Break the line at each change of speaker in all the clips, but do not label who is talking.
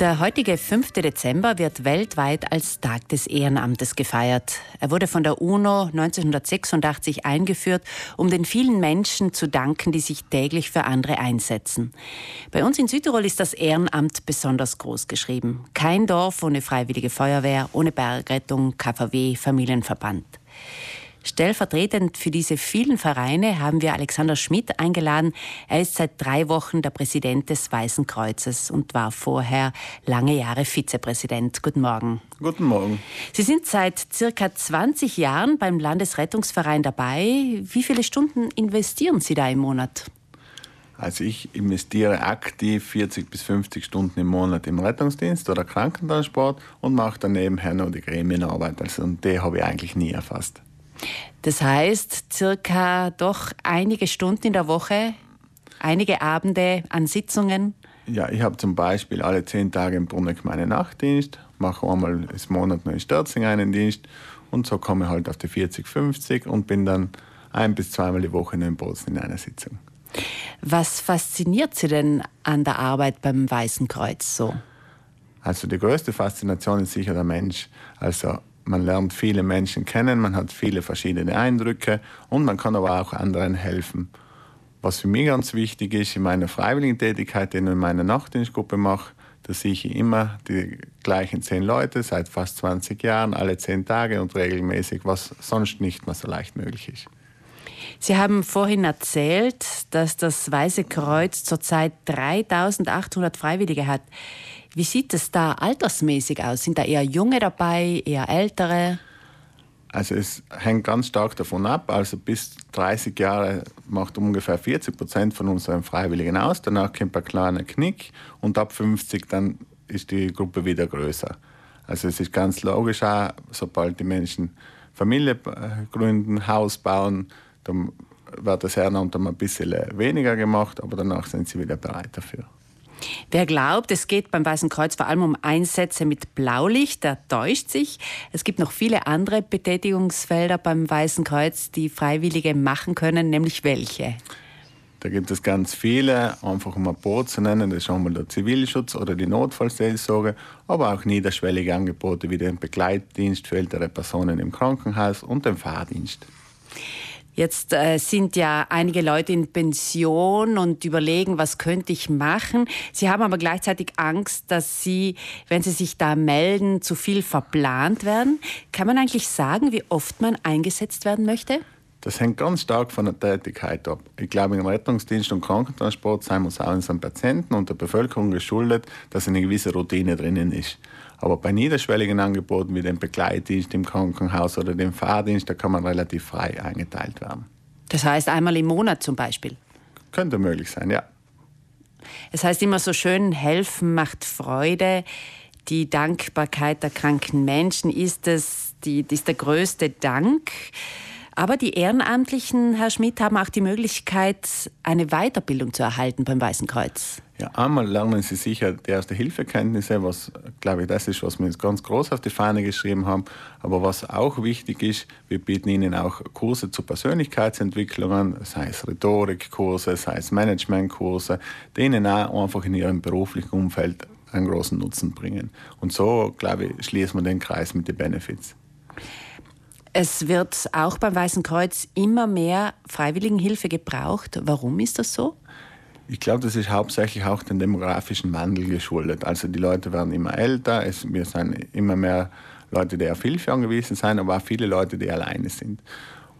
Der heutige 5. Dezember wird weltweit als Tag des Ehrenamtes gefeiert. Er wurde von der UNO 1986 eingeführt, um den vielen Menschen zu danken, die sich täglich für andere einsetzen. Bei uns in Südtirol ist das Ehrenamt besonders groß geschrieben. Kein Dorf ohne freiwillige Feuerwehr, ohne Bergrettung, KVW, Familienverband. Stellvertretend für diese vielen Vereine haben wir Alexander Schmidt eingeladen. Er ist seit drei Wochen der Präsident des Weißen Kreuzes und war vorher lange Jahre Vizepräsident. Guten Morgen.
Guten Morgen.
Sie sind seit circa 20 Jahren beim Landesrettungsverein dabei. Wie viele Stunden investieren Sie da im Monat?
Also ich investiere aktiv 40 bis 50 Stunden im Monat im Rettungsdienst oder Krankentransport und mache dann nebenher noch die Gremienarbeit. Also und die habe ich eigentlich nie erfasst.
Das heißt, circa doch einige Stunden in der Woche, einige Abende an Sitzungen.
Ja, ich habe zum Beispiel alle zehn Tage im Bruneck meinen Nachtdienst, mache einmal im Monat noch in Stürzing einen Dienst und so komme ich halt auf die 40, 50 und bin dann ein bis zweimal die Woche in Bozen in einer Sitzung.
Was fasziniert Sie denn an der Arbeit beim Weißen Kreuz so?
Also die größte Faszination ist sicher der Mensch. Also man lernt viele Menschen kennen, man hat viele verschiedene Eindrücke und man kann aber auch anderen helfen. Was für mich ganz wichtig ist in meiner freiwilligen Tätigkeit, die ich in meiner Nachtdienstgruppe mache, da sehe ich immer die gleichen zehn Leute seit fast 20 Jahren, alle zehn Tage und regelmäßig, was sonst nicht mehr so leicht möglich ist.
Sie haben vorhin erzählt, dass das Weiße Kreuz zurzeit 3800 Freiwillige hat. Wie sieht es da altersmäßig aus? Sind da eher Junge dabei, eher Ältere?
Also es hängt ganz stark davon ab. Also bis 30 Jahre macht ungefähr 40 Prozent von unseren Freiwilligen aus. Danach kommt ein kleiner Knick und ab 50 dann ist die Gruppe wieder größer. Also es ist ganz logisch auch, sobald die Menschen Familie gründen, Haus bauen, dann wird das Ehrenamt ein bisschen weniger gemacht, aber danach sind sie wieder bereit dafür.
Wer glaubt, es geht beim Weißen Kreuz vor allem um Einsätze mit Blaulicht, der täuscht sich. Es gibt noch viele andere Betätigungsfelder beim Weißen Kreuz, die Freiwillige machen können, nämlich welche?
Da gibt es ganz viele, einfach um ein paar zu nennen. Das ist einmal der Zivilschutz oder die Notfallseelsorge, aber auch niederschwellige Angebote wie den Begleitdienst für ältere Personen im Krankenhaus und den Fahrdienst.
Jetzt äh, sind ja einige Leute in Pension und überlegen, was könnte ich machen. Sie haben aber gleichzeitig Angst, dass sie, wenn sie sich da melden, zu viel verplant werden. Kann man eigentlich sagen, wie oft man eingesetzt werden möchte?
Das hängt ganz stark von der Tätigkeit ab. Ich glaube, im Rettungsdienst und Krankentransport sind wir auch unseren Patienten und der Bevölkerung geschuldet, dass eine gewisse Routine drinnen ist. Aber bei niederschwelligen Angeboten wie dem Begleitdienst im Krankenhaus oder dem Fahrdienst, da kann man relativ frei eingeteilt werden.
Das heißt einmal im Monat zum Beispiel?
Könnte möglich sein, ja.
Es heißt immer so schön, helfen macht Freude. Die Dankbarkeit der kranken Menschen ist, es, die, ist der größte Dank. Aber die Ehrenamtlichen, Herr Schmidt, haben auch die Möglichkeit, eine Weiterbildung zu erhalten beim Weißen Kreuz.
Ja, einmal lernen Sie sicher die Erste-Hilfe-Kenntnisse, was, glaube ich, das ist, was wir jetzt ganz groß auf die Fahne geschrieben haben. Aber was auch wichtig ist, wir bieten Ihnen auch Kurse zur Persönlichkeitsentwicklung an, sei es Rhetorikkurse, sei es Managementkurse, die Ihnen auch einfach in Ihrem beruflichen Umfeld einen großen Nutzen bringen. Und so, glaube ich, schließen wir den Kreis mit den Benefits.
Es wird auch beim Weißen Kreuz immer mehr Freiwilligenhilfe gebraucht. Warum ist das so?
Ich glaube, das ist hauptsächlich auch dem demografischen Wandel geschuldet. Also die Leute werden immer älter, es, wir sind immer mehr Leute, die auf Hilfe angewiesen sind, aber auch viele Leute, die alleine sind.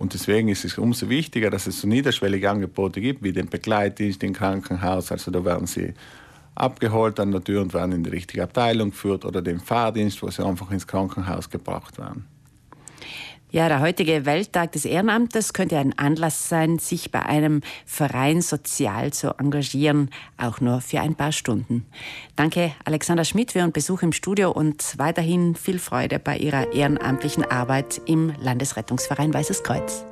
Und deswegen ist es umso wichtiger, dass es so niederschwellige Angebote gibt, wie den Begleitdienst im Krankenhaus. Also da werden sie abgeholt an der Tür und werden in die richtige Abteilung geführt oder den Fahrdienst, wo sie einfach ins Krankenhaus gebracht werden.
Ja, der heutige Welttag des Ehrenamtes könnte ein Anlass sein, sich bei einem Verein sozial zu engagieren, auch nur für ein paar Stunden. Danke, Alexander Schmidt, für Ihren Besuch im Studio und weiterhin viel Freude bei Ihrer ehrenamtlichen Arbeit im Landesrettungsverein Weißes Kreuz.